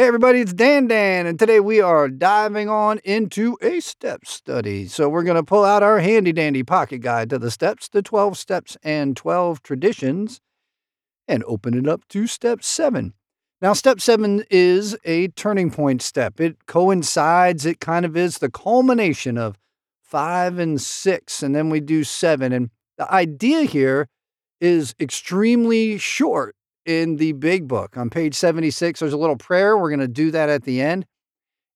Hey, everybody, it's Dan Dan, and today we are diving on into a step study. So, we're going to pull out our handy dandy pocket guide to the steps, the 12 steps and 12 traditions, and open it up to step seven. Now, step seven is a turning point step. It coincides, it kind of is the culmination of five and six, and then we do seven. And the idea here is extremely short in the big book. On page 76, there's a little prayer. We're going to do that at the end.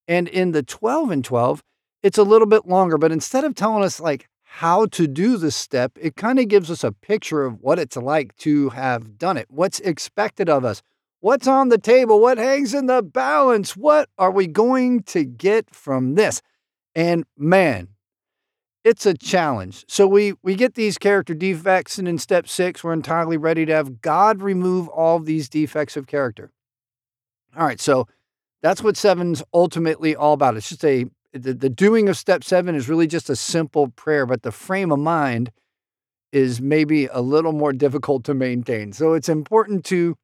And in the 12 and 12, it's a little bit longer, but instead of telling us like how to do the step, it kind of gives us a picture of what it's like to have done it, what's expected of us, what's on the table, what hangs in the balance, what are we going to get from this? And man, it's a challenge. So we we get these character defects, and in step six, we're entirely ready to have God remove all of these defects of character. All right, so that's what seven's ultimately all about. It's just a the, the doing of step seven is really just a simple prayer, but the frame of mind is maybe a little more difficult to maintain. So it's important to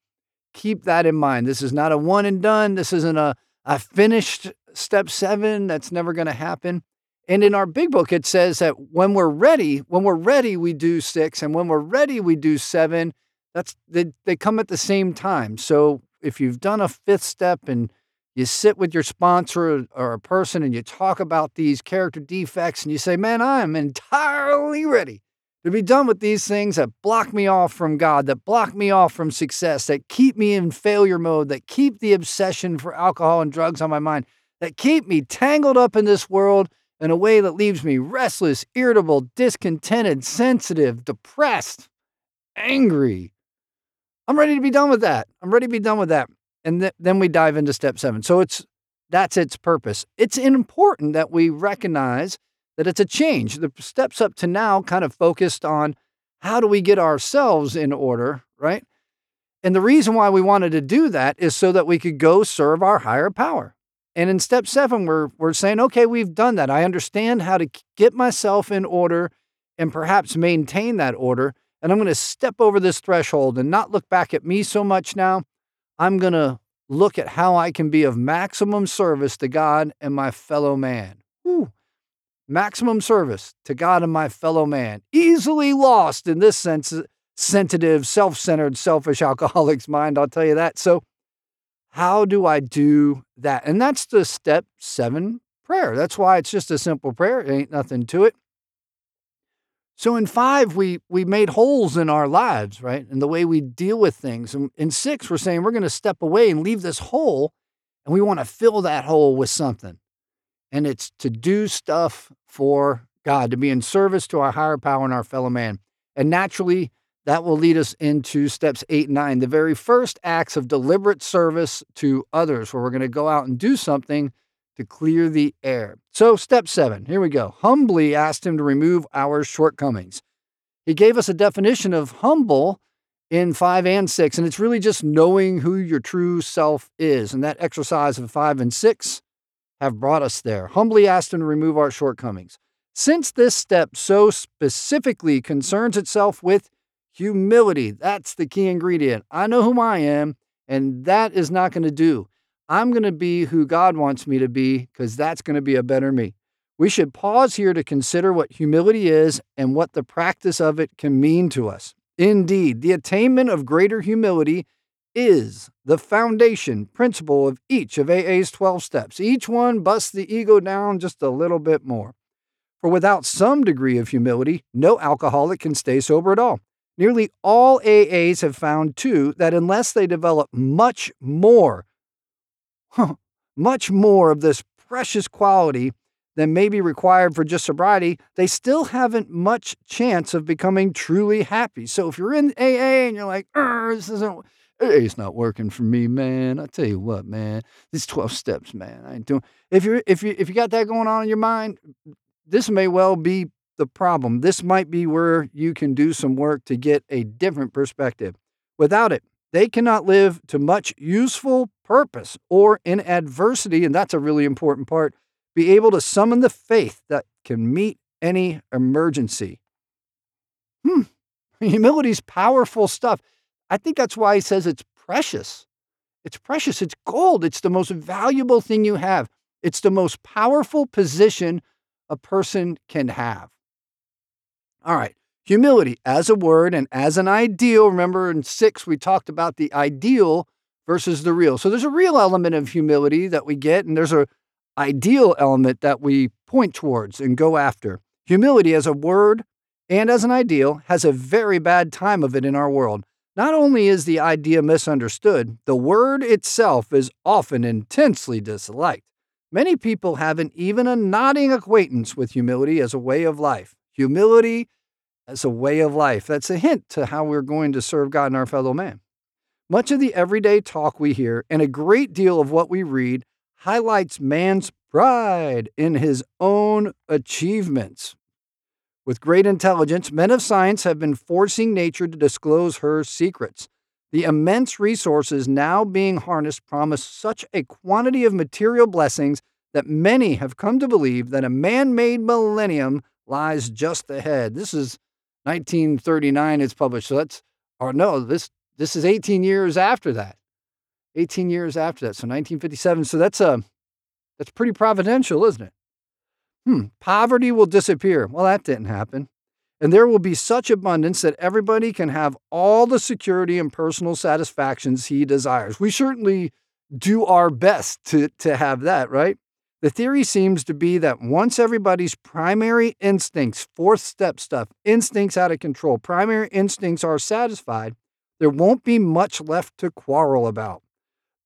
keep that in mind. This is not a one and done. This isn't a, a finished step seven. That's never going to happen. And in our big book, it says that when we're ready, when we're ready, we do six, and when we're ready, we do seven. That's they, they come at the same time. So if you've done a fifth step and you sit with your sponsor or a person and you talk about these character defects and you say, Man, I'm entirely ready to be done with these things that block me off from God, that block me off from success, that keep me in failure mode, that keep the obsession for alcohol and drugs on my mind, that keep me tangled up in this world in a way that leaves me restless, irritable, discontented, sensitive, depressed, angry. I'm ready to be done with that. I'm ready to be done with that. And th- then we dive into step seven. So it's that's its purpose. It's important that we recognize that it's a change. The steps up to now kind of focused on how do we get ourselves in order, right? And the reason why we wanted to do that is so that we could go serve our higher power. And in step seven, we're, we're saying, okay, we've done that. I understand how to get myself in order and perhaps maintain that order. And I'm going to step over this threshold and not look back at me so much now. I'm going to look at how I can be of maximum service to God and my fellow man. Maximum service to God and my fellow man. Easily lost in this sense, sensitive, self centered, selfish alcoholic's mind, I'll tell you that. So how do I do that? And that's the step seven prayer. That's why it's just a simple prayer. It ain't nothing to it. So in five, we we made holes in our lives, right? And the way we deal with things. And in six, we're saying we're going to step away and leave this hole, and we want to fill that hole with something. And it's to do stuff for God, to be in service to our higher power and our fellow man. And naturally, that will lead us into steps eight and nine, the very first acts of deliberate service to others, where we're going to go out and do something to clear the air. So, step seven, here we go. Humbly asked him to remove our shortcomings. He gave us a definition of humble in five and six, and it's really just knowing who your true self is. And that exercise of five and six have brought us there. Humbly asked him to remove our shortcomings. Since this step so specifically concerns itself with Humility. That's the key ingredient. I know who I am, and that is not going to do. I'm going to be who God wants me to be because that's going to be a better me. We should pause here to consider what humility is and what the practice of it can mean to us. Indeed, the attainment of greater humility is the foundation principle of each of AA's 12 steps. Each one busts the ego down just a little bit more. For without some degree of humility, no alcoholic can stay sober at all. Nearly all AAs have found, too, that unless they develop much more, much more of this precious quality than may be required for just sobriety, they still haven't much chance of becoming truly happy. So if you're in AA and you're like, this isn't, it's not working for me, man. I tell you what, man, these 12 steps, man, I ain't doing. If you're, if you, if you got that going on in your mind, this may well be the problem. This might be where you can do some work to get a different perspective. Without it, they cannot live to much useful purpose or in adversity, and that's a really important part, be able to summon the faith that can meet any emergency. Hmm, humility's powerful stuff. I think that's why he says it's precious. It's precious. It's gold. It's the most valuable thing you have. It's the most powerful position a person can have. All right. Humility as a word and as an ideal. Remember in six, we talked about the ideal versus the real. So there's a real element of humility that we get, and there's a ideal element that we point towards and go after. Humility as a word and as an ideal has a very bad time of it in our world. Not only is the idea misunderstood, the word itself is often intensely disliked. Many people haven't even a nodding acquaintance with humility as a way of life. Humility as a way of life. That's a hint to how we're going to serve God and our fellow man. Much of the everyday talk we hear and a great deal of what we read highlights man's pride in his own achievements. With great intelligence, men of science have been forcing nature to disclose her secrets. The immense resources now being harnessed promise such a quantity of material blessings that many have come to believe that a man made millennium lies just ahead. This is 1939, it's published. So that's, or no, this, this is 18 years after that. 18 years after that. So 1957. So that's a, uh, that's pretty providential, isn't it? Hmm, poverty will disappear. Well, that didn't happen. And there will be such abundance that everybody can have all the security and personal satisfactions he desires. We certainly do our best to, to have that, right? The theory seems to be that once everybody's primary instincts, fourth step stuff, instincts out of control, primary instincts are satisfied, there won't be much left to quarrel about.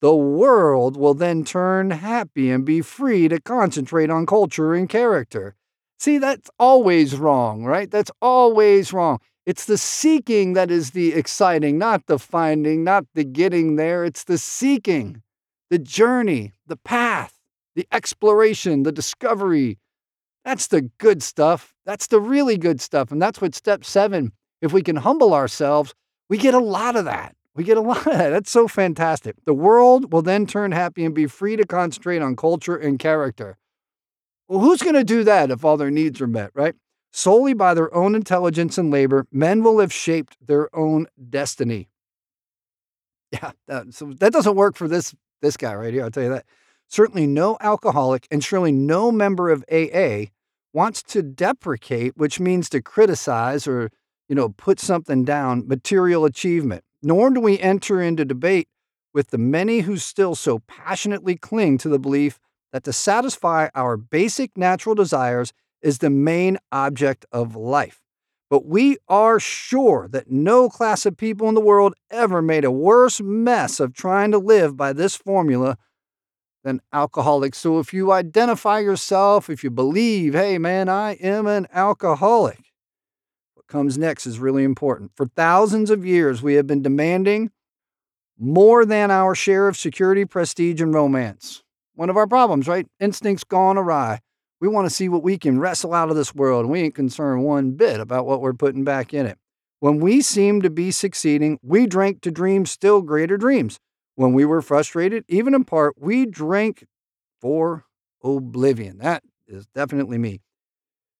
The world will then turn happy and be free to concentrate on culture and character. See, that's always wrong, right? That's always wrong. It's the seeking that is the exciting, not the finding, not the getting there. It's the seeking, the journey, the path the exploration, the discovery. That's the good stuff. That's the really good stuff. And that's what step seven, if we can humble ourselves, we get a lot of that. We get a lot of that. That's so fantastic. The world will then turn happy and be free to concentrate on culture and character. Well, who's going to do that if all their needs are met, right? Solely by their own intelligence and labor, men will have shaped their own destiny. Yeah, that, so that doesn't work for this this guy right here. I'll tell you that. Certainly, no alcoholic and surely no member of AA wants to deprecate, which means to criticize or, you know, put something down, material achievement. Nor do we enter into debate with the many who still so passionately cling to the belief that to satisfy our basic natural desires is the main object of life. But we are sure that no class of people in the world ever made a worse mess of trying to live by this formula than alcoholics. So if you identify yourself, if you believe, hey man, I am an alcoholic, what comes next is really important. For thousands of years, we have been demanding more than our share of security, prestige, and romance. One of our problems, right? Instincts gone awry. We want to see what we can wrestle out of this world, and we ain't concerned one bit about what we're putting back in it. When we seem to be succeeding, we drink to dream still greater dreams. When we were frustrated, even in part, we drank for oblivion. That is definitely me.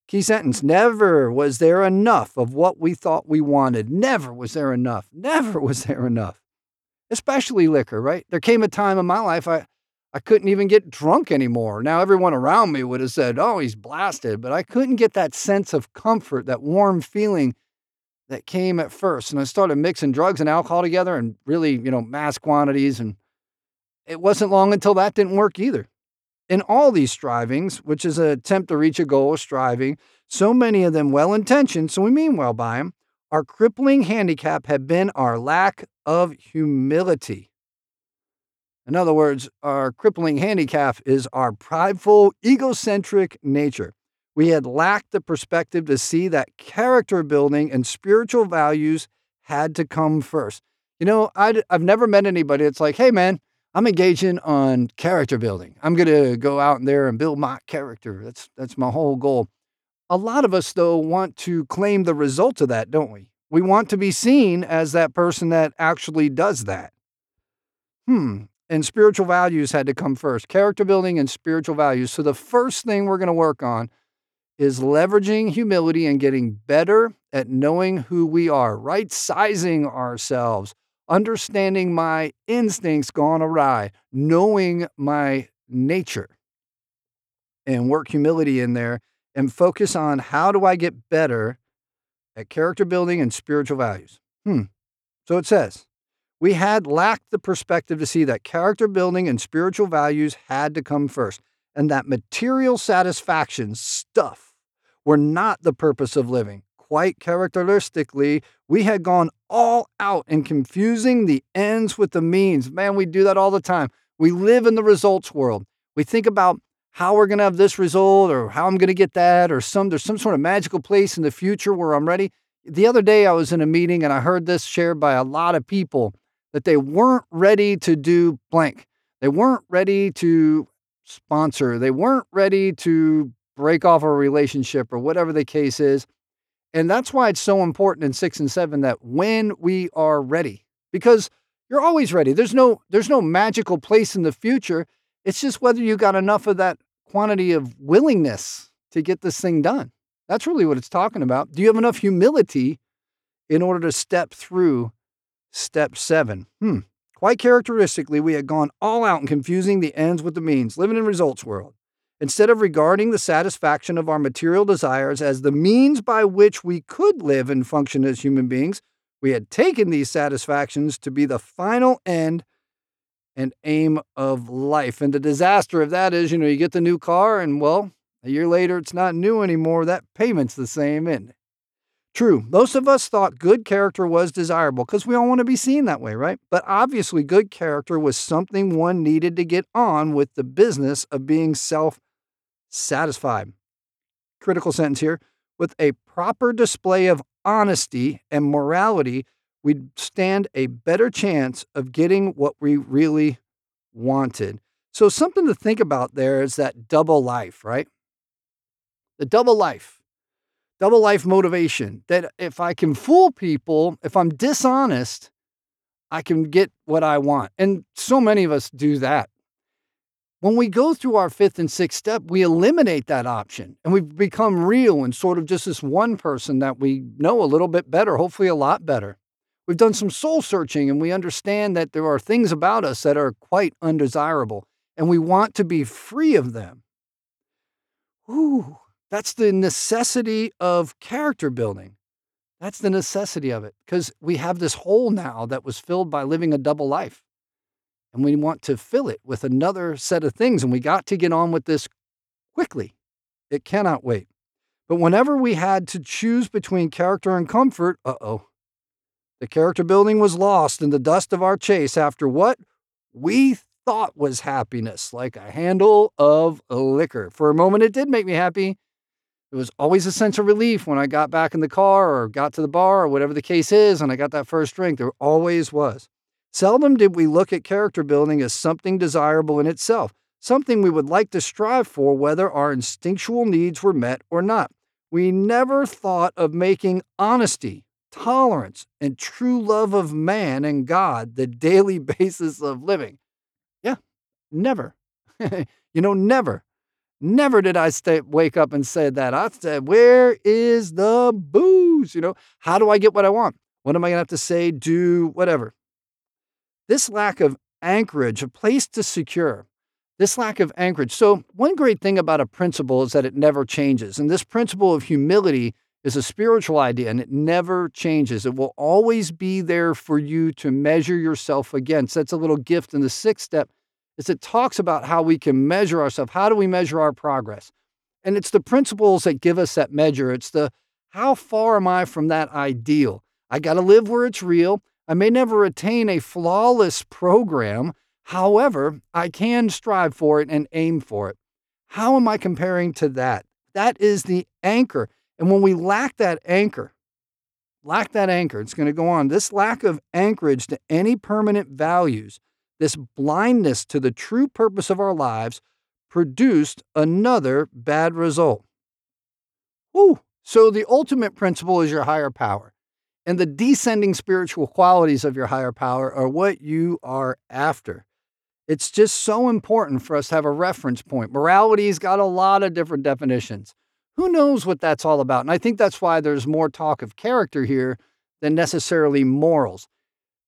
Key sentence Never was there enough of what we thought we wanted. Never was there enough. Never was there enough. Especially liquor, right? There came a time in my life I, I couldn't even get drunk anymore. Now, everyone around me would have said, oh, he's blasted, but I couldn't get that sense of comfort, that warm feeling that came at first. And I started mixing drugs and alcohol together and really, you know, mass quantities. And it wasn't long until that didn't work either. In all these strivings, which is an attempt to reach a goal of striving, so many of them well intentioned, so we mean well by them, our crippling handicap had been our lack of humility. In other words, our crippling handicap is our prideful, egocentric nature we had lacked the perspective to see that character building and spiritual values had to come first. You know, i have never met anybody that's like, hey, man, I'm engaging on character building. I'm going to go out there and build my character. That's, that's my whole goal. A lot of us, though, want to claim the result of that, don't we? We want to be seen as that person that actually does that. Hmm. And spiritual values had to come first character building and spiritual values. So, the first thing we're going to work on is leveraging humility and getting better at knowing who we are, right sizing ourselves. understanding my instincts gone awry, knowing my nature, and work humility in there and focus on how do I get better at character building and spiritual values. Hmm. So it says, we had lacked the perspective to see that character building and spiritual values had to come first, and that material satisfaction stuff were not the purpose of living. Quite characteristically, we had gone all out in confusing the ends with the means. Man, we do that all the time. We live in the results world. We think about how we're going to have this result or how I'm going to get that or some there's some sort of magical place in the future where I'm ready. The other day I was in a meeting and I heard this shared by a lot of people that they weren't ready to do blank. They weren't ready to sponsor. They weren't ready to break off a relationship or whatever the case is. And that's why it's so important in 6 and 7 that when we are ready because you're always ready. There's no there's no magical place in the future. It's just whether you got enough of that quantity of willingness to get this thing done. That's really what it's talking about. Do you have enough humility in order to step through step seven? Hmm. Quite characteristically, we had gone all out in confusing the ends with the means, living in results world. Instead of regarding the satisfaction of our material desires as the means by which we could live and function as human beings, we had taken these satisfactions to be the final end and aim of life. And the disaster of that is, you know, you get the new car and, well, a year later it's not new anymore. That payment's the same, isn't it? True, most of us thought good character was desirable because we all want to be seen that way, right? But obviously, good character was something one needed to get on with the business of being self satisfied. Critical sentence here with a proper display of honesty and morality, we'd stand a better chance of getting what we really wanted. So, something to think about there is that double life, right? The double life, double life motivation that if I can fool people, if I'm dishonest, I can get what I want. And so many of us do that. When we go through our fifth and sixth step, we eliminate that option and we become real and sort of just this one person that we know a little bit better, hopefully a lot better. We've done some soul searching and we understand that there are things about us that are quite undesirable and we want to be free of them. Ooh, that's the necessity of character building. That's the necessity of it because we have this hole now that was filled by living a double life. And we want to fill it with another set of things. And we got to get on with this quickly. It cannot wait. But whenever we had to choose between character and comfort, uh oh, the character building was lost in the dust of our chase after what we thought was happiness, like a handle of liquor. For a moment, it did make me happy. It was always a sense of relief when I got back in the car or got to the bar or whatever the case is, and I got that first drink. There always was. Seldom did we look at character building as something desirable in itself, something we would like to strive for, whether our instinctual needs were met or not. We never thought of making honesty, tolerance, and true love of man and God the daily basis of living. Yeah, never. you know, never. Never did I stay, wake up and say that. I said, Where is the booze? You know, how do I get what I want? What am I going to have to say, do, whatever? This lack of anchorage, a place to secure, this lack of anchorage. So, one great thing about a principle is that it never changes. And this principle of humility is a spiritual idea and it never changes. It will always be there for you to measure yourself against. That's a little gift in the sixth step is it talks about how we can measure ourselves. How do we measure our progress? And it's the principles that give us that measure. It's the how far am I from that ideal? I got to live where it's real. I may never attain a flawless program. However, I can strive for it and aim for it. How am I comparing to that? That is the anchor. And when we lack that anchor, lack that anchor, it's going to go on. This lack of anchorage to any permanent values, this blindness to the true purpose of our lives, produced another bad result. So the ultimate principle is your higher power and the descending spiritual qualities of your higher power are what you are after. It's just so important for us to have a reference point. Morality's got a lot of different definitions. Who knows what that's all about? And I think that's why there's more talk of character here than necessarily morals.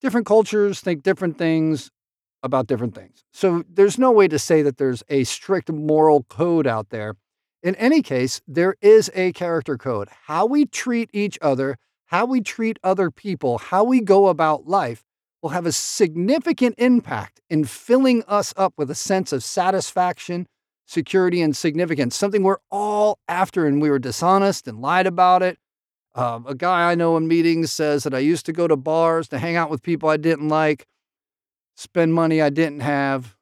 different cultures think different things about different things. So there's no way to say that there's a strict moral code out there. In any case, there is a character code. How we treat each other, how we treat other people, how we go about life will have a significant impact in filling us up with a sense of satisfaction, security, and significance, something we're all after and we were dishonest and lied about it. Um, a guy I know in meetings says that I used to go to bars to hang out with people I didn't like, spend money I didn't have,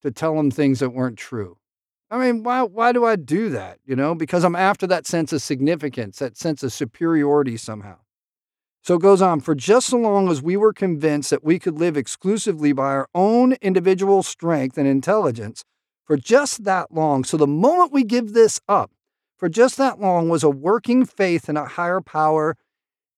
to tell them things that weren't true. I mean, why, why do I do that? You know, because I'm after that sense of significance, that sense of superiority somehow. So it goes on for just so long as we were convinced that we could live exclusively by our own individual strength and intelligence, for just that long. So the moment we give this up, for just that long, was a working faith in a higher power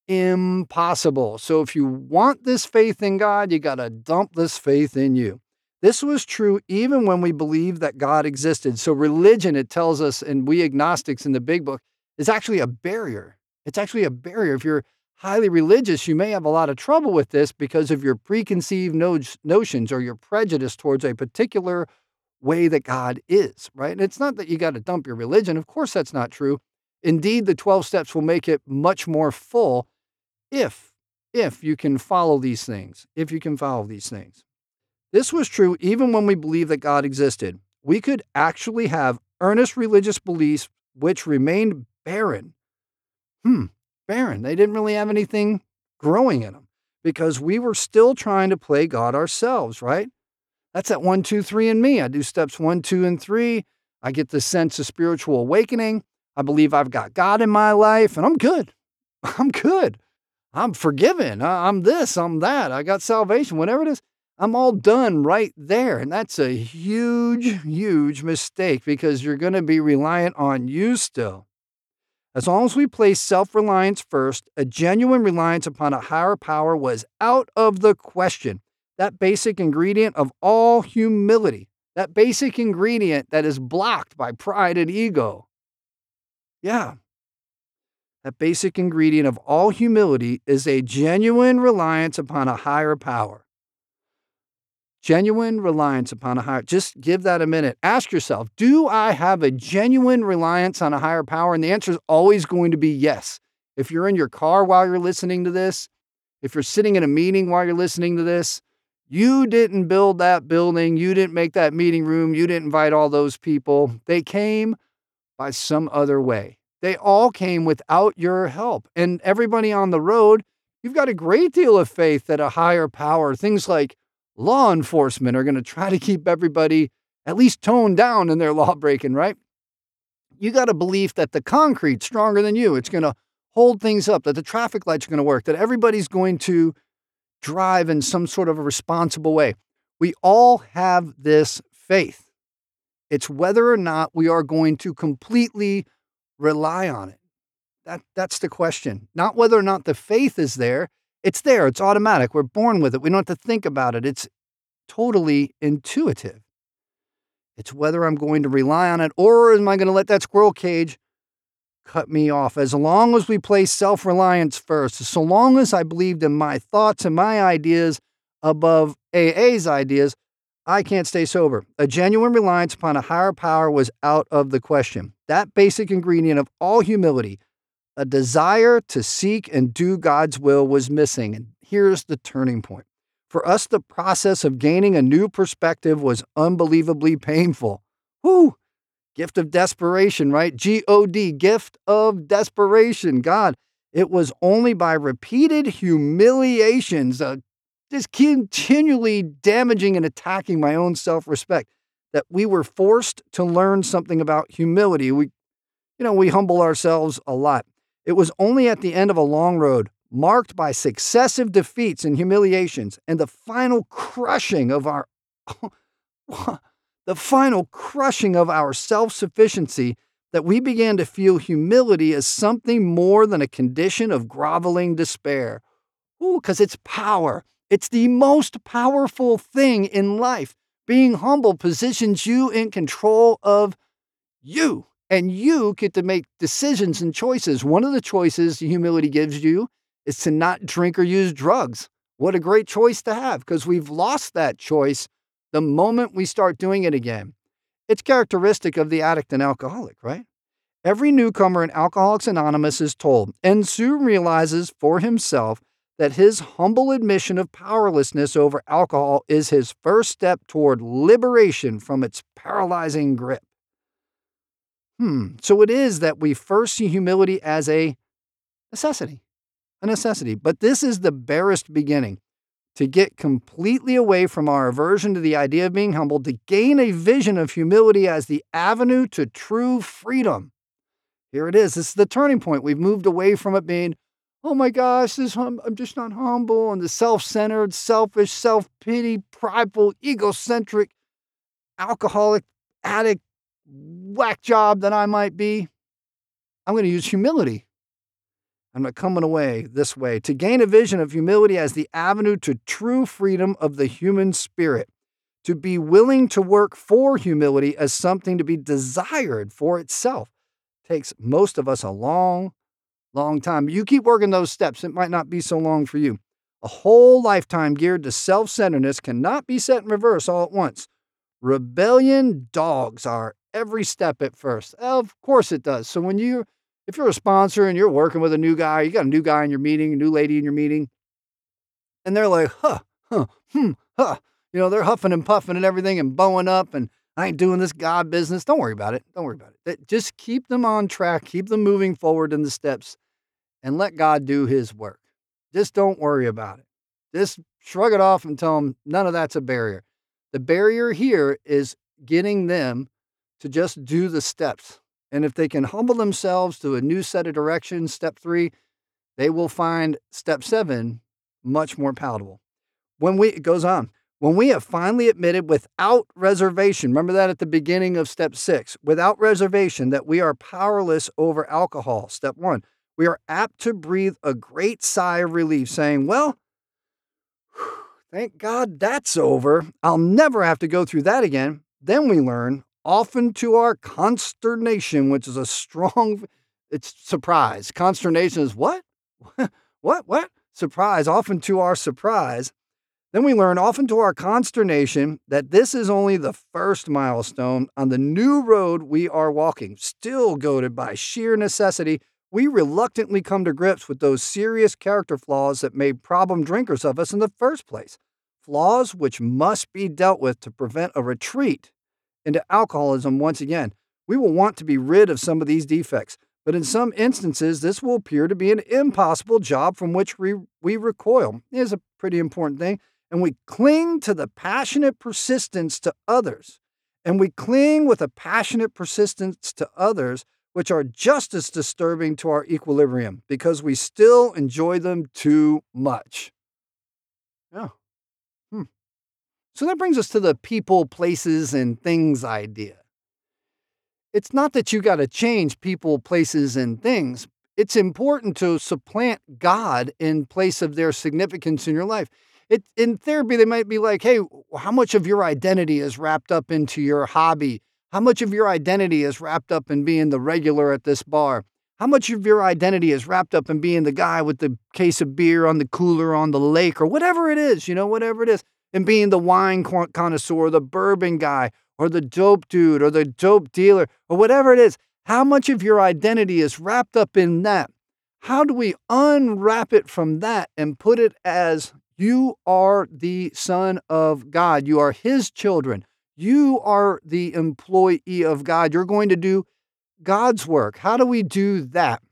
impossible. So if you want this faith in God, you got to dump this faith in you. This was true even when we believed that God existed. So religion, it tells us, and we agnostics in the big book, is actually a barrier. It's actually a barrier. If you're highly religious, you may have a lot of trouble with this because of your preconceived no- notions or your prejudice towards a particular way that God is, right? And it's not that you got to dump your religion. Of course, that's not true. Indeed, the 12 steps will make it much more full if if you can follow these things, if you can follow these things. This was true even when we believed that God existed. We could actually have earnest religious beliefs which remained barren. Hmm, barren. They didn't really have anything growing in them because we were still trying to play God ourselves, right? That's at one, two, three in me. I do steps one, two, and three. I get the sense of spiritual awakening. I believe I've got God in my life and I'm good. I'm good. I'm forgiven. I'm this, I'm that. I got salvation, whatever it is. I'm all done right there. And that's a huge, huge mistake because you're going to be reliant on you still. As long as we place self reliance first, a genuine reliance upon a higher power was out of the question. That basic ingredient of all humility, that basic ingredient that is blocked by pride and ego. Yeah. That basic ingredient of all humility is a genuine reliance upon a higher power. Genuine reliance upon a higher. Just give that a minute. Ask yourself, do I have a genuine reliance on a higher power? And the answer is always going to be yes. If you're in your car while you're listening to this, if you're sitting in a meeting while you're listening to this, you didn't build that building. You didn't make that meeting room. You didn't invite all those people. They came by some other way. They all came without your help. And everybody on the road, you've got a great deal of faith that a higher power, things like law enforcement, are going to try to keep everybody at least toned down in their law breaking, right? You got a belief that the concrete's stronger than you. It's going to hold things up, that the traffic lights are going to work, that everybody's going to drive in some sort of a responsible way. We all have this faith. It's whether or not we are going to completely rely on it. That, that's the question. Not whether or not the faith is there. It's there, it's automatic. We're born with it. We don't have to think about it. It's totally intuitive. It's whether I'm going to rely on it or am I going to let that squirrel cage cut me off. As long as we place self reliance first, so long as I believed in my thoughts and my ideas above AA's ideas, I can't stay sober. A genuine reliance upon a higher power was out of the question. That basic ingredient of all humility, a desire to seek and do God's will, was missing. And here's the turning point. For us, the process of gaining a new perspective was unbelievably painful. Whoo! Gift of desperation, right? G O D, gift of desperation. God, it was only by repeated humiliations, uh, just continually damaging and attacking my own self respect, that we were forced to learn something about humility. We, you know, we humble ourselves a lot. It was only at the end of a long road, marked by successive defeats and humiliations, and the final crushing of our. the final crushing of our self sufficiency that we began to feel humility as something more than a condition of groveling despair. Ooh, because it's power. It's the most powerful thing in life. Being humble positions you in control of you, and you get to make decisions and choices. One of the choices humility gives you is to not drink or use drugs. What a great choice to have because we've lost that choice the moment we start doing it again. It's characteristic of the addict and alcoholic, right? Every newcomer in Alcoholics Anonymous is told and soon realizes for himself that his humble admission of powerlessness over alcohol is his first step toward liberation from its paralyzing grip. Hmm, so it is that we first see humility as a necessity, a necessity. But this is the barest beginning to get completely away from our aversion to the idea of being humble, to gain a vision of humility as the avenue to true freedom. Here it is. This is the turning point. We've moved away from it being, oh my gosh, this hum- I'm just not humble, and the self-centered, selfish, self-pity, prideful, egocentric, alcoholic, addict, whack job that I might be. I'm going to use humility. I'm not coming away this way to gain a vision of humility as the avenue to true freedom of the human spirit. To be willing to work for humility as something to be desired for itself takes most of us a long, long time. But You keep working those steps, it might not be so long for you. A whole lifetime geared to self centeredness cannot be set in reverse all at once. Rebellion dogs are every step at first. Of course it does. So when you if you're a sponsor and you're working with a new guy, you got a new guy in your meeting, a new lady in your meeting, and they're like, huh, huh, hmm, huh. You know, they're huffing and puffing and everything and bowing up and I ain't doing this God business. Don't worry about it. Don't worry about it. Just keep them on track, keep them moving forward in the steps and let God do his work. Just don't worry about it. Just shrug it off and tell them none of that's a barrier. The barrier here is getting them to just do the steps. And if they can humble themselves to a new set of directions, step three, they will find step seven much more palatable. When we, it goes on, when we have finally admitted without reservation, remember that at the beginning of step six, without reservation that we are powerless over alcohol, step one, we are apt to breathe a great sigh of relief, saying, Well, thank God that's over. I'll never have to go through that again. Then we learn, often to our consternation, which is a strong, it's surprise. Consternation is what? what? What? Surprise, often to our surprise. Then we learn, often to our consternation, that this is only the first milestone on the new road we are walking. Still goaded by sheer necessity, we reluctantly come to grips with those serious character flaws that made problem drinkers of us in the first place. Flaws which must be dealt with to prevent a retreat into alcoholism once again. We will want to be rid of some of these defects, but in some instances, this will appear to be an impossible job from which we, we recoil. It is a pretty important thing. And we cling to the passionate persistence to others. And we cling with a passionate persistence to others, which are just as disturbing to our equilibrium because we still enjoy them too much. Yeah. Hmm. So that brings us to the people, places, and things idea. It's not that you got to change people, places, and things. It's important to supplant God in place of their significance in your life. It, in therapy, they might be like, hey, how much of your identity is wrapped up into your hobby? How much of your identity is wrapped up in being the regular at this bar? How much of your identity is wrapped up in being the guy with the case of beer on the cooler on the lake or whatever it is, you know, whatever it is? and being the wine connoisseur, the bourbon guy, or the dope dude, or the dope dealer, or whatever it is. How much of your identity is wrapped up in that? How do we unwrap it from that and put it as you are the Son of God? You are His children. You are the employee of God. You're going to do God's work. How do we do that?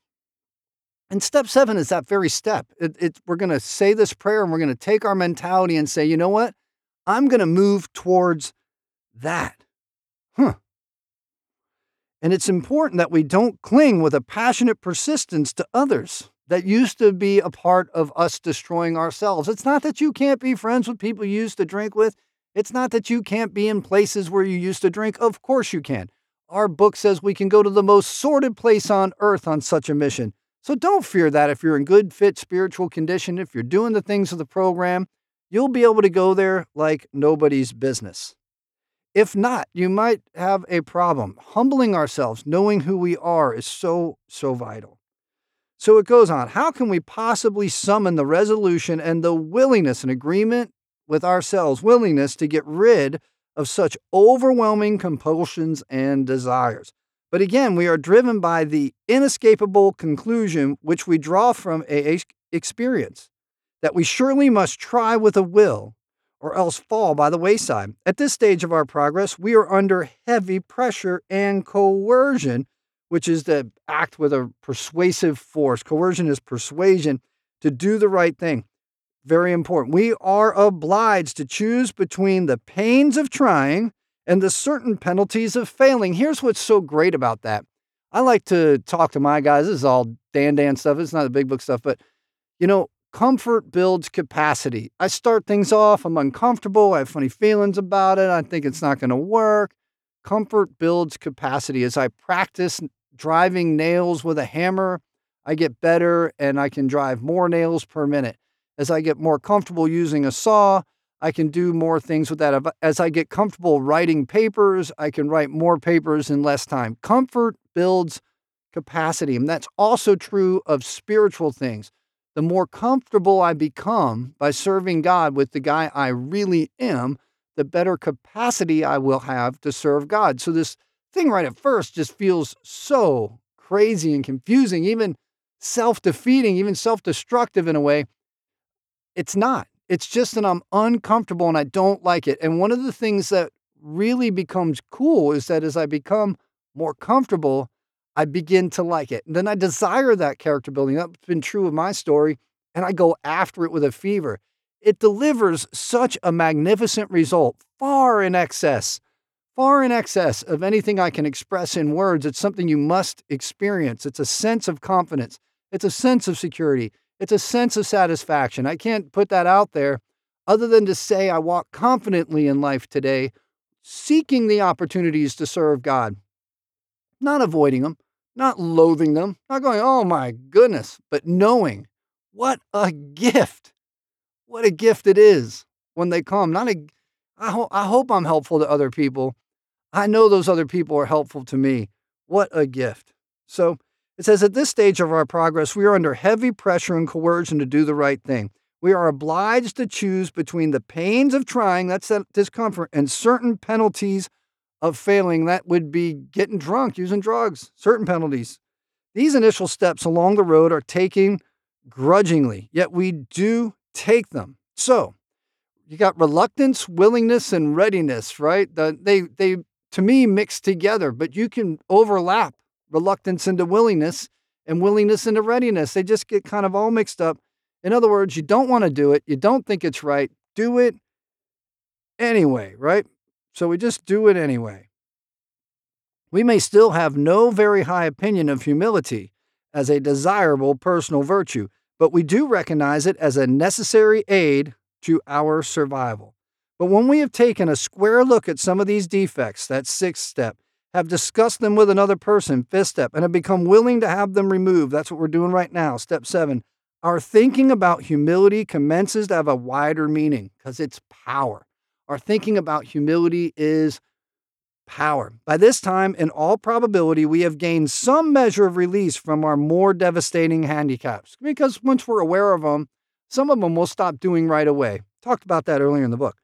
And step seven is that very step. It, it, we're going to say this prayer and we're going to take our mentality and say, you know what? I'm going to move towards that. Huh. And it's important that we don't cling with a passionate persistence to others that used to be a part of us destroying ourselves. It's not that you can't be friends with people you used to drink with. It's not that you can't be in places where you used to drink. Of course you can. Our book says we can go to the most sordid place on earth on such a mission. So don't fear that if you're in good, fit spiritual condition, if you're doing the things of the program, you'll be able to go there like nobody's business. If not, you might have a problem. Humbling ourselves, knowing who we are, is so, so vital. So it goes on. How can we possibly summon the resolution and the willingness and agreement with ourselves, willingness to get rid of such overwhelming compulsions and desires? But again, we are driven by the inescapable conclusion which we draw from AA experience that we surely must try with a will or else fall by the wayside. At this stage of our progress, we are under heavy pressure and coercion, which is to act with a persuasive force. Coercion is persuasion to do the right thing. Very important. We are obliged to choose between the pains of trying and the certain penalties of failing. Here's what's so great about that. I like to talk to my guys. This is all Dan Dan stuff. It's not the big book stuff, but you know, Comfort builds capacity. I start things off, I'm uncomfortable, I have funny feelings about it, I think it's not going to work. Comfort builds capacity. As I practice driving nails with a hammer, I get better and I can drive more nails per minute. As I get more comfortable using a saw, I can do more things with that. As I get comfortable writing papers, I can write more papers in less time. Comfort builds capacity. And that's also true of spiritual things the more comfortable I become by serving God with the guy I really am, the better capacity I will have to serve God. So, this thing right at first just feels so crazy and confusing, even self defeating, even self destructive in a way. It's not. It's just that I'm uncomfortable and I don't like it. And one of the things that really becomes cool is that as I become more comfortable, I begin to like it. And then I desire that character building. That's been true of my story. And I go after it with a fever. It delivers such a magnificent result, far in excess, far in excess of anything I can express in words. It's something you must experience. It's a sense of confidence, it's a sense of security, it's a sense of satisfaction. I can't put that out there other than to say I walk confidently in life today, seeking the opportunities to serve God not avoiding them, not loathing them, not going, oh my goodness, but knowing what a gift. What a gift it is when they come. Not a, I, ho- I hope I'm helpful to other people. I know those other people are helpful to me. What a gift. So it says, at this stage of our progress, we are under heavy pressure and coercion to do the right thing. We are obliged to choose between the pains of trying, that's that discomfort, and certain penalties of failing, that would be getting drunk, using drugs, certain penalties. These initial steps along the road are taken grudgingly, yet we do take them. So you got reluctance, willingness, and readiness, right? The, they, they, to me, mix together, but you can overlap reluctance into willingness and willingness into readiness. They just get kind of all mixed up. In other words, you don't want to do it, you don't think it's right, do it anyway, right? So we just do it anyway. We may still have no very high opinion of humility as a desirable personal virtue, but we do recognize it as a necessary aid to our survival. But when we have taken a square look at some of these defects, that sixth step, have discussed them with another person, fifth step, and have become willing to have them removed, that's what we're doing right now, step seven, our thinking about humility commences to have a wider meaning because it's power. Our thinking about humility is power. By this time, in all probability, we have gained some measure of release from our more devastating handicaps because once we're aware of them, some of them we'll stop doing right away. Talked about that earlier in the book.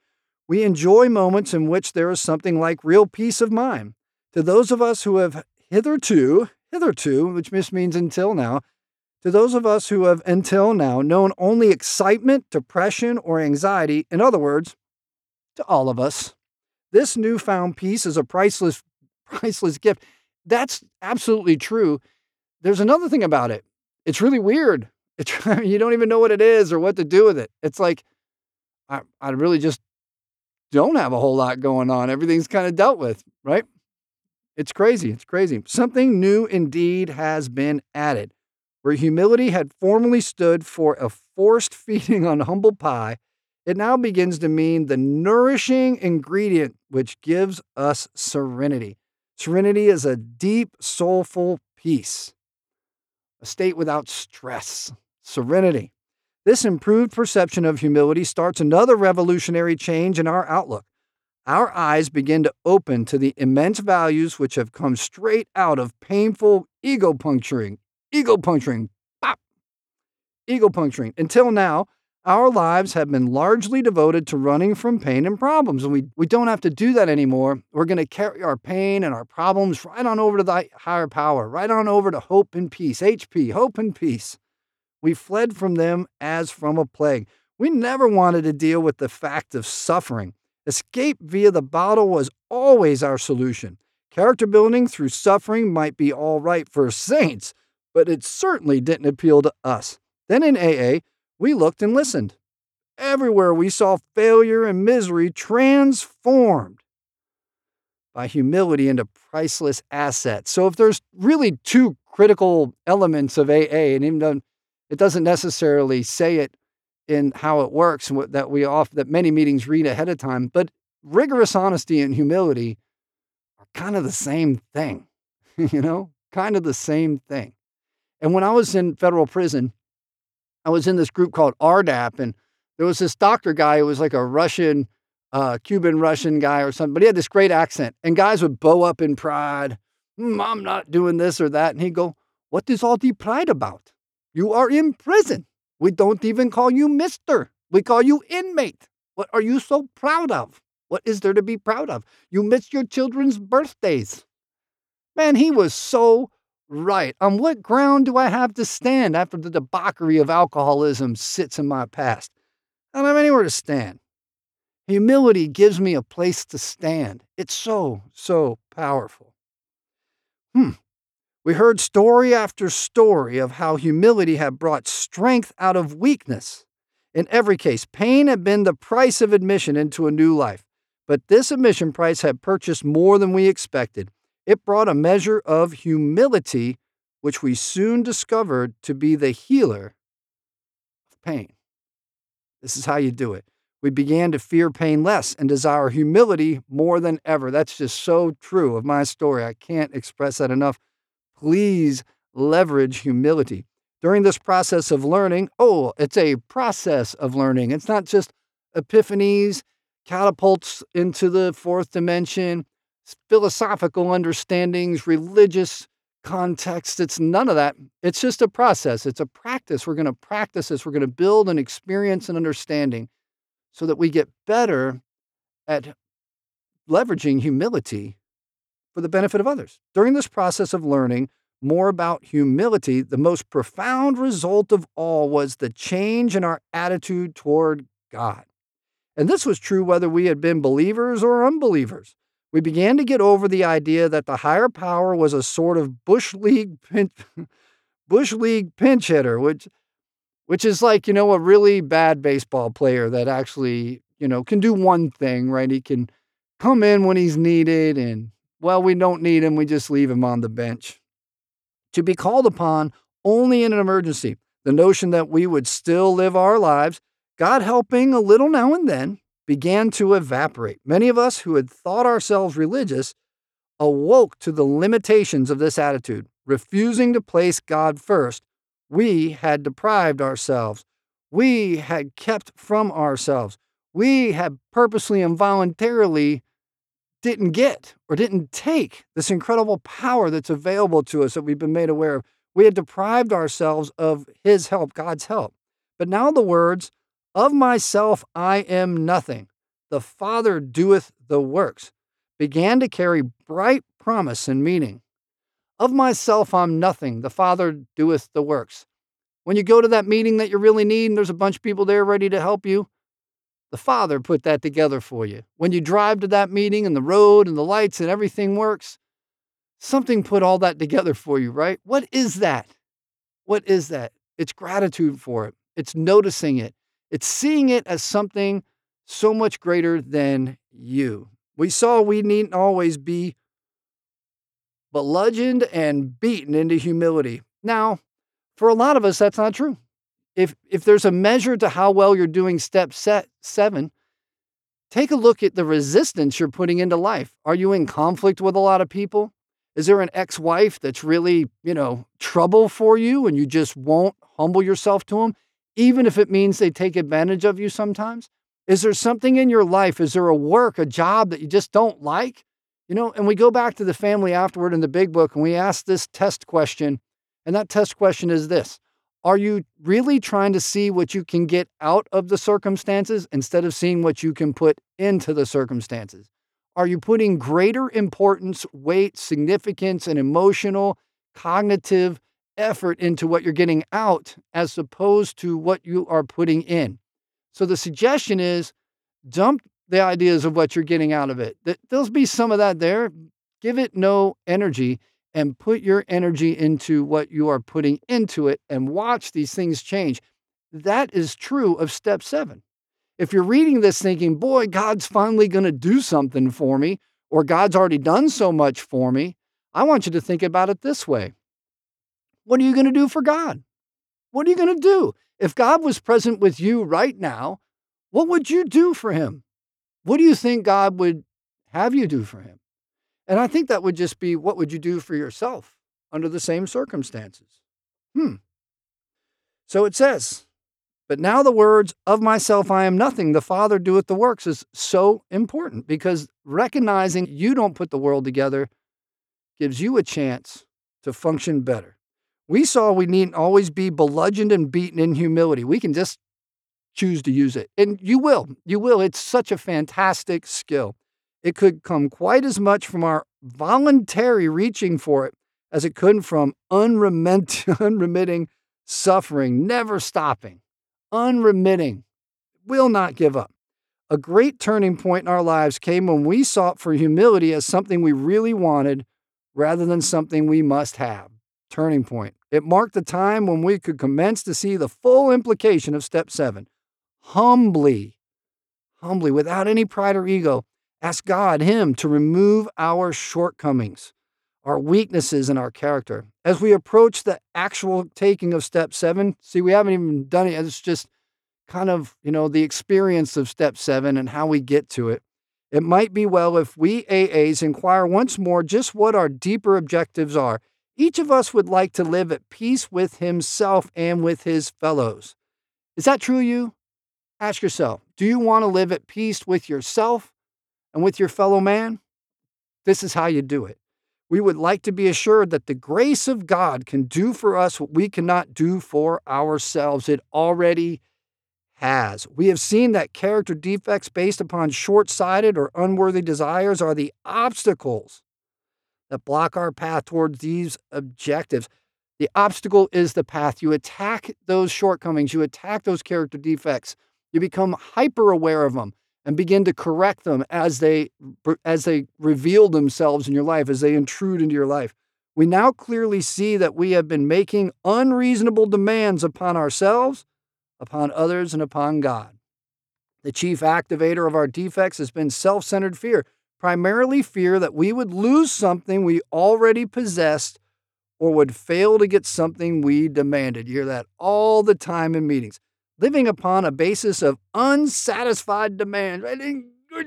We enjoy moments in which there is something like real peace of mind. To those of us who have hitherto, hitherto, which just means until now, to those of us who have until now known only excitement, depression, or anxiety, in other words, to all of us. This newfound peace is a priceless, priceless gift. That's absolutely true. There's another thing about it. It's really weird. It's, you don't even know what it is or what to do with it. It's like, I, I really just don't have a whole lot going on. Everything's kind of dealt with, right? It's crazy. It's crazy. Something new indeed has been added. Where humility had formerly stood for a forced feeding on humble pie, it now begins to mean the nourishing ingredient which gives us serenity. Serenity is a deep, soulful peace, a state without stress. Serenity. This improved perception of humility starts another revolutionary change in our outlook. Our eyes begin to open to the immense values which have come straight out of painful ego puncturing, ego puncturing, pop, ego puncturing. Until now, our lives have been largely devoted to running from pain and problems, and we, we don't have to do that anymore. We're going to carry our pain and our problems right on over to the higher power, right on over to hope and peace, HP, hope and peace. We fled from them as from a plague. We never wanted to deal with the fact of suffering. Escape via the bottle was always our solution. Character building through suffering might be all right for saints, but it certainly didn't appeal to us. Then in AA, we looked and listened. Everywhere we saw failure and misery transformed by humility into priceless assets. So if there's really two critical elements of AA, and even though it doesn't necessarily say it in how it works what that we off that many meetings read ahead of time, but rigorous honesty and humility are kind of the same thing, you know, kind of the same thing. And when I was in federal prison, I was in this group called RDAP, and there was this doctor guy who was like a Russian, uh, Cuban Russian guy or something, but he had this great accent. And guys would bow up in pride. Mm, I'm not doing this or that. And he'd go, What is all the pride about? You are in prison. We don't even call you mister. We call you inmate. What are you so proud of? What is there to be proud of? You missed your children's birthdays. Man, he was so right. On what ground do I have to stand after the debauchery of alcoholism sits in my past? I don't have anywhere to stand. Humility gives me a place to stand. It's so, so powerful. Hmm. We heard story after story of how humility had brought strength out of weakness. In every case, pain had been the price of admission into a new life, but this admission price had purchased more than we expected. It brought a measure of humility, which we soon discovered to be the healer of pain. This is how you do it. We began to fear pain less and desire humility more than ever. That's just so true of my story. I can't express that enough. Please leverage humility. During this process of learning, oh, it's a process of learning. It's not just epiphanies, catapults into the fourth dimension, philosophical understandings, religious context. It's none of that. It's just a process, it's a practice. We're going to practice this, we're going to build an experience and understanding so that we get better at leveraging humility for the benefit of others. During this process of learning more about humility, the most profound result of all was the change in our attitude toward God. And this was true whether we had been believers or unbelievers we began to get over the idea that the higher power was a sort of bush league pinch, bush league pinch hitter, which which is like you know a really bad baseball player that actually you know can do one thing right. He can come in when he's needed, and well, we don't need him. We just leave him on the bench. To be called upon only in an emergency, the notion that we would still live our lives, God helping a little now and then, began to evaporate. Many of us who had thought ourselves religious awoke to the limitations of this attitude. Refusing to place God first, we had deprived ourselves. We had kept from ourselves. We had purposely and voluntarily didn't get or didn't take this incredible power that's available to us that we've been made aware of. We had deprived ourselves of His help, God's help. But now the words, of myself I am nothing. The Father doeth the works, began to carry bright promise and meaning. Of myself I'm nothing. The Father doeth the works. When you go to that meeting that you really need and there's a bunch of people there ready to help you, the Father put that together for you. When you drive to that meeting and the road and the lights and everything works, something put all that together for you, right? What is that? What is that? It's gratitude for it, it's noticing it, it's seeing it as something so much greater than you. We saw we needn't always be bludgeoned and beaten into humility. Now, for a lot of us, that's not true. If, if there's a measure to how well you're doing step set seven, take a look at the resistance you're putting into life. Are you in conflict with a lot of people? Is there an ex wife that's really, you know, trouble for you and you just won't humble yourself to them? even if it means they take advantage of you sometimes? Is there something in your life? Is there a work, a job that you just don't like? You know, and we go back to the family afterward in the big book and we ask this test question. And that test question is this Are you really trying to see what you can get out of the circumstances instead of seeing what you can put into the circumstances? Are you putting greater importance, weight, significance, and emotional, cognitive effort into what you're getting out as opposed to what you are putting in? So the suggestion is dump the ideas of what you're getting out of it. There'll be some of that there. Give it no energy and put your energy into what you are putting into it and watch these things change. That is true of step seven. If you're reading this thinking, boy, God's finally going to do something for me, or God's already done so much for me, I want you to think about it this way What are you going to do for God? What are you going to do? If God was present with you right now, what would you do for him? What do you think God would have you do for him? And I think that would just be what would you do for yourself under the same circumstances? Hmm. So it says, but now the words of myself I am nothing, the Father doeth the works is so important because recognizing you don't put the world together gives you a chance to function better. We saw we needn't always be bludgeoned and beaten in humility. We can just choose to use it. And you will. You will. It's such a fantastic skill. It could come quite as much from our voluntary reaching for it as it could from unremitting suffering, never stopping, unremitting, will not give up. A great turning point in our lives came when we sought for humility as something we really wanted rather than something we must have. Turning point. It marked the time when we could commence to see the full implication of step seven. Humbly, humbly, without any pride or ego, Ask God, Him, to remove our shortcomings, our weaknesses, and our character. As we approach the actual taking of step seven, see, we haven't even done it. It's just kind of, you know, the experience of step seven and how we get to it. It might be well if we AAs inquire once more just what our deeper objectives are. Each of us would like to live at peace with himself and with his fellows. Is that true, you? Ask yourself do you want to live at peace with yourself and with your fellow man? This is how you do it. We would like to be assured that the grace of God can do for us what we cannot do for ourselves. It already has. We have seen that character defects based upon short sighted or unworthy desires are the obstacles that block our path towards these objectives. The obstacle is the path. You attack those shortcomings, you attack those character defects, you become hyper aware of them and begin to correct them as they as they reveal themselves in your life as they intrude into your life. We now clearly see that we have been making unreasonable demands upon ourselves upon others and upon god. The chief activator of our defects has been self-centered fear primarily fear that we would lose something we already possessed or would fail to get something we demanded. You hear that all the time in meetings living upon a basis of unsatisfied demands. Uh,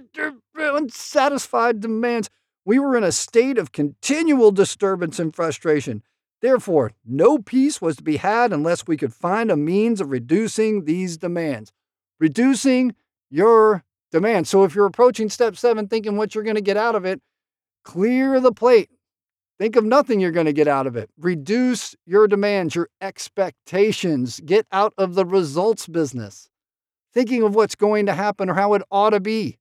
unsatisfied demands. We were in a state of continual disturbance and frustration. Therefore, no peace was to be had unless we could find a means of reducing these demands. Reducing your demands. So if you're approaching step seven thinking what you're going to get out of it, clear the plate. Think of nothing you're going to get out of it. Reduce your demands, your expectations. Get out of the results business. Thinking of what's going to happen or how it ought to be.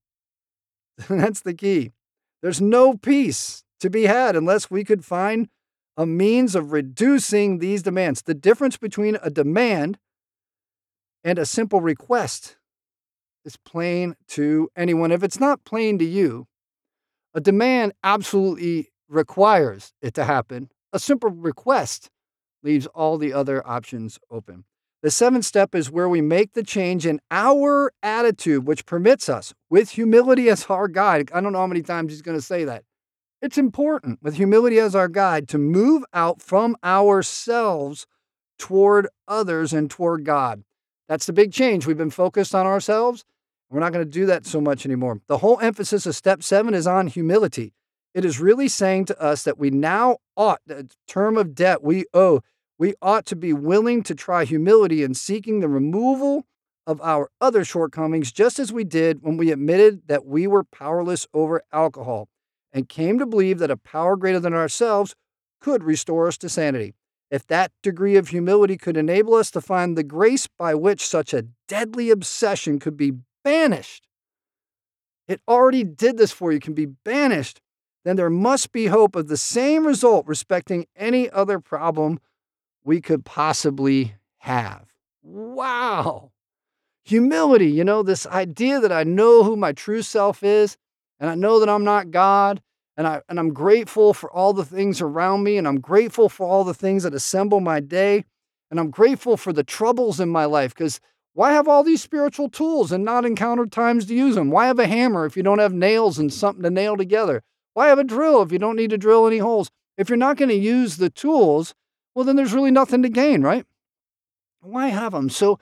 That's the key. There's no peace to be had unless we could find a means of reducing these demands. The difference between a demand and a simple request is plain to anyone. If it's not plain to you, a demand absolutely requires it to happen. A simple request leaves all the other options open. The seventh step is where we make the change in our attitude, which permits us, with humility as our guide. I don't know how many times he's going to say that. It's important, with humility as our guide, to move out from ourselves toward others and toward God. That's the big change. We've been focused on ourselves. We're not going to do that so much anymore. The whole emphasis of step seven is on humility. It is really saying to us that we now ought, the term of debt we owe, we ought to be willing to try humility in seeking the removal of our other shortcomings, just as we did when we admitted that we were powerless over alcohol and came to believe that a power greater than ourselves could restore us to sanity. If that degree of humility could enable us to find the grace by which such a deadly obsession could be banished, it already did this for you, can be banished, then there must be hope of the same result respecting any other problem we could possibly have. Wow. Humility, you know, this idea that I know who my true self is and I know that I'm not God and I and I'm grateful for all the things around me and I'm grateful for all the things that assemble my day and I'm grateful for the troubles in my life cuz why have all these spiritual tools and not encounter times to use them? Why have a hammer if you don't have nails and something to nail together? Why have a drill if you don't need to drill any holes? If you're not going to use the tools, well, then there's really nothing to gain, right? Why have them? So,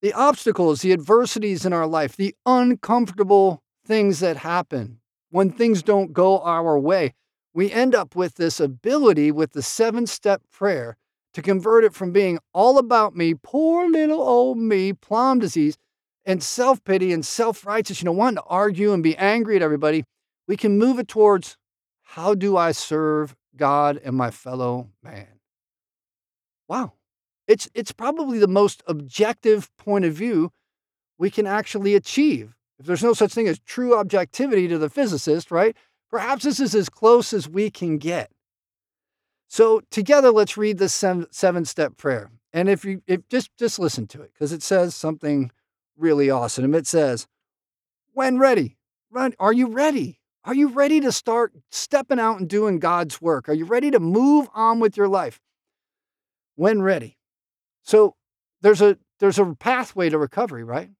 the obstacles, the adversities in our life, the uncomfortable things that happen when things don't go our way, we end up with this ability with the seven step prayer to convert it from being all about me, poor little old me, plum disease, and self pity and self righteous, you know, wanting to argue and be angry at everybody, we can move it towards how do I serve God and my fellow man? Wow. It's, it's probably the most objective point of view we can actually achieve. If there's no such thing as true objectivity to the physicist, right? Perhaps this is as close as we can get. So together, let's read this seven step prayer. And if you if just just listen to it, because it says something really awesome. It says, when ready, run. Are you ready? Are you ready to start stepping out and doing God's work? Are you ready to move on with your life? When ready. So there's a there's a pathway to recovery, right?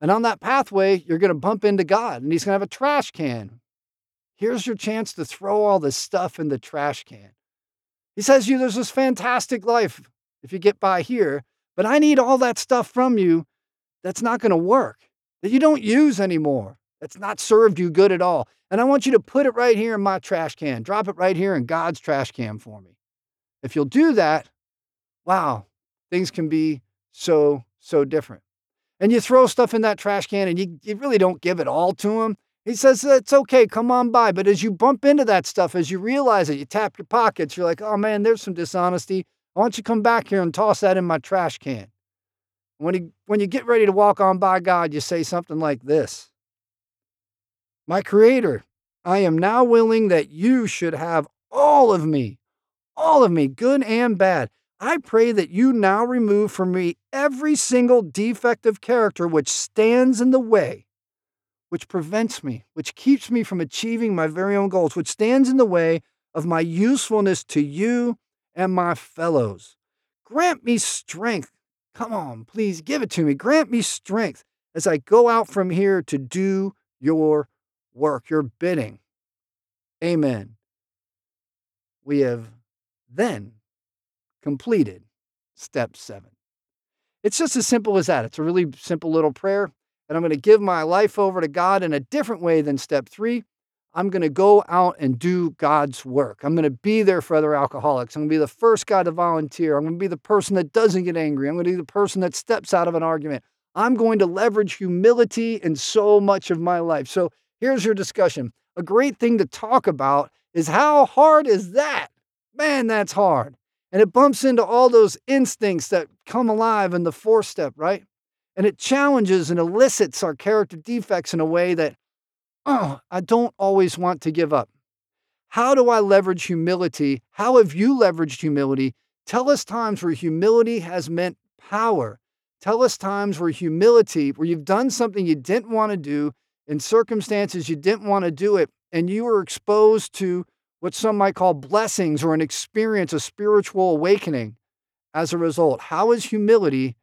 And on that pathway, you're going to bump into God and he's going to have a trash can. Here's your chance to throw all this stuff in the trash can. He says you there's this fantastic life if you get by here, but I need all that stuff from you that's not going to work, that you don't use anymore, that's not served you good at all. And I want you to put it right here in my trash can. Drop it right here in God's trash can for me. If you'll do that, wow, things can be so, so different. And you throw stuff in that trash can and you, you really don't give it all to him. He says, It's okay, come on by. But as you bump into that stuff, as you realize it, you tap your pockets, you're like, Oh man, there's some dishonesty. Why don't you come back here and toss that in my trash can? When, you, when you get ready to walk on by God, you say something like this My Creator, I am now willing that you should have all of me, all of me, good and bad. I pray that you now remove from me every single defective character which stands in the way which prevents me, which keeps me from achieving my very own goals, which stands in the way of my usefulness to you and my fellows. Grant me strength. Come on, please give it to me. Grant me strength as I go out from here to do your work, your bidding. Amen. We have then completed step seven. It's just as simple as that. It's a really simple little prayer and I'm going to give my life over to God in a different way than step three. I'm going to go out and do God's work. I'm going to be there for other alcoholics. I'm going to be the first guy to volunteer. I'm going to be the person that doesn't get angry. I'm going to be the person that steps out of an argument. I'm going to leverage humility in so much of my life. So here's your discussion. A great thing to talk about is how hard is that? Man, that's hard. And it bumps into all those instincts that come alive in the fourth step, right? And it challenges and elicits our character defects in a way that, oh, I don't always want to give up. How do I leverage humility? How have you leveraged humility? Tell us times where humility has meant power. Tell us times where humility, where you've done something you didn't want to do in circumstances you didn't want to do it, and you were exposed to what some might call blessings or an experience, a spiritual awakening as a result. How has humility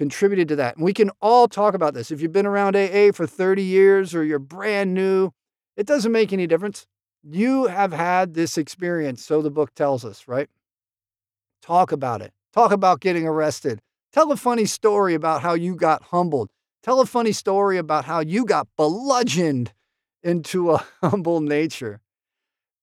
contributed to that. And we can all talk about this. If you've been around AA for 30 years or you're brand new, it doesn't make any difference. You have had this experience, so the book tells us, right? Talk about it. Talk about getting arrested. Tell a funny story about how you got humbled. Tell a funny story about how you got bludgeoned into a humble nature.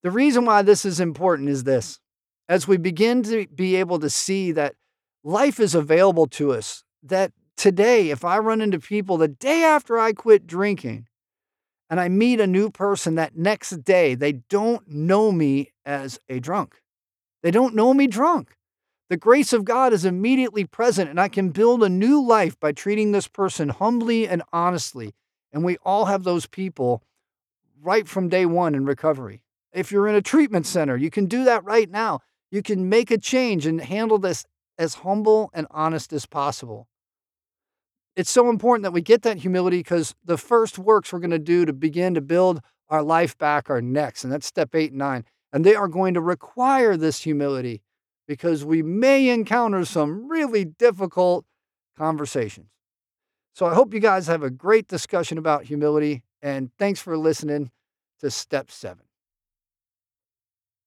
The reason why this is important is this as we begin to be able to see that life is available to us that today, if I run into people the day after I quit drinking and I meet a new person that next day, they don't know me as a drunk. They don't know me drunk. The grace of God is immediately present, and I can build a new life by treating this person humbly and honestly. And we all have those people right from day one in recovery. If you're in a treatment center, you can do that right now. You can make a change and handle this as humble and honest as possible. It's so important that we get that humility because the first works we're going to do to begin to build our life back are next. And that's step eight and nine. And they are going to require this humility because we may encounter some really difficult conversations. So I hope you guys have a great discussion about humility. And thanks for listening to step seven.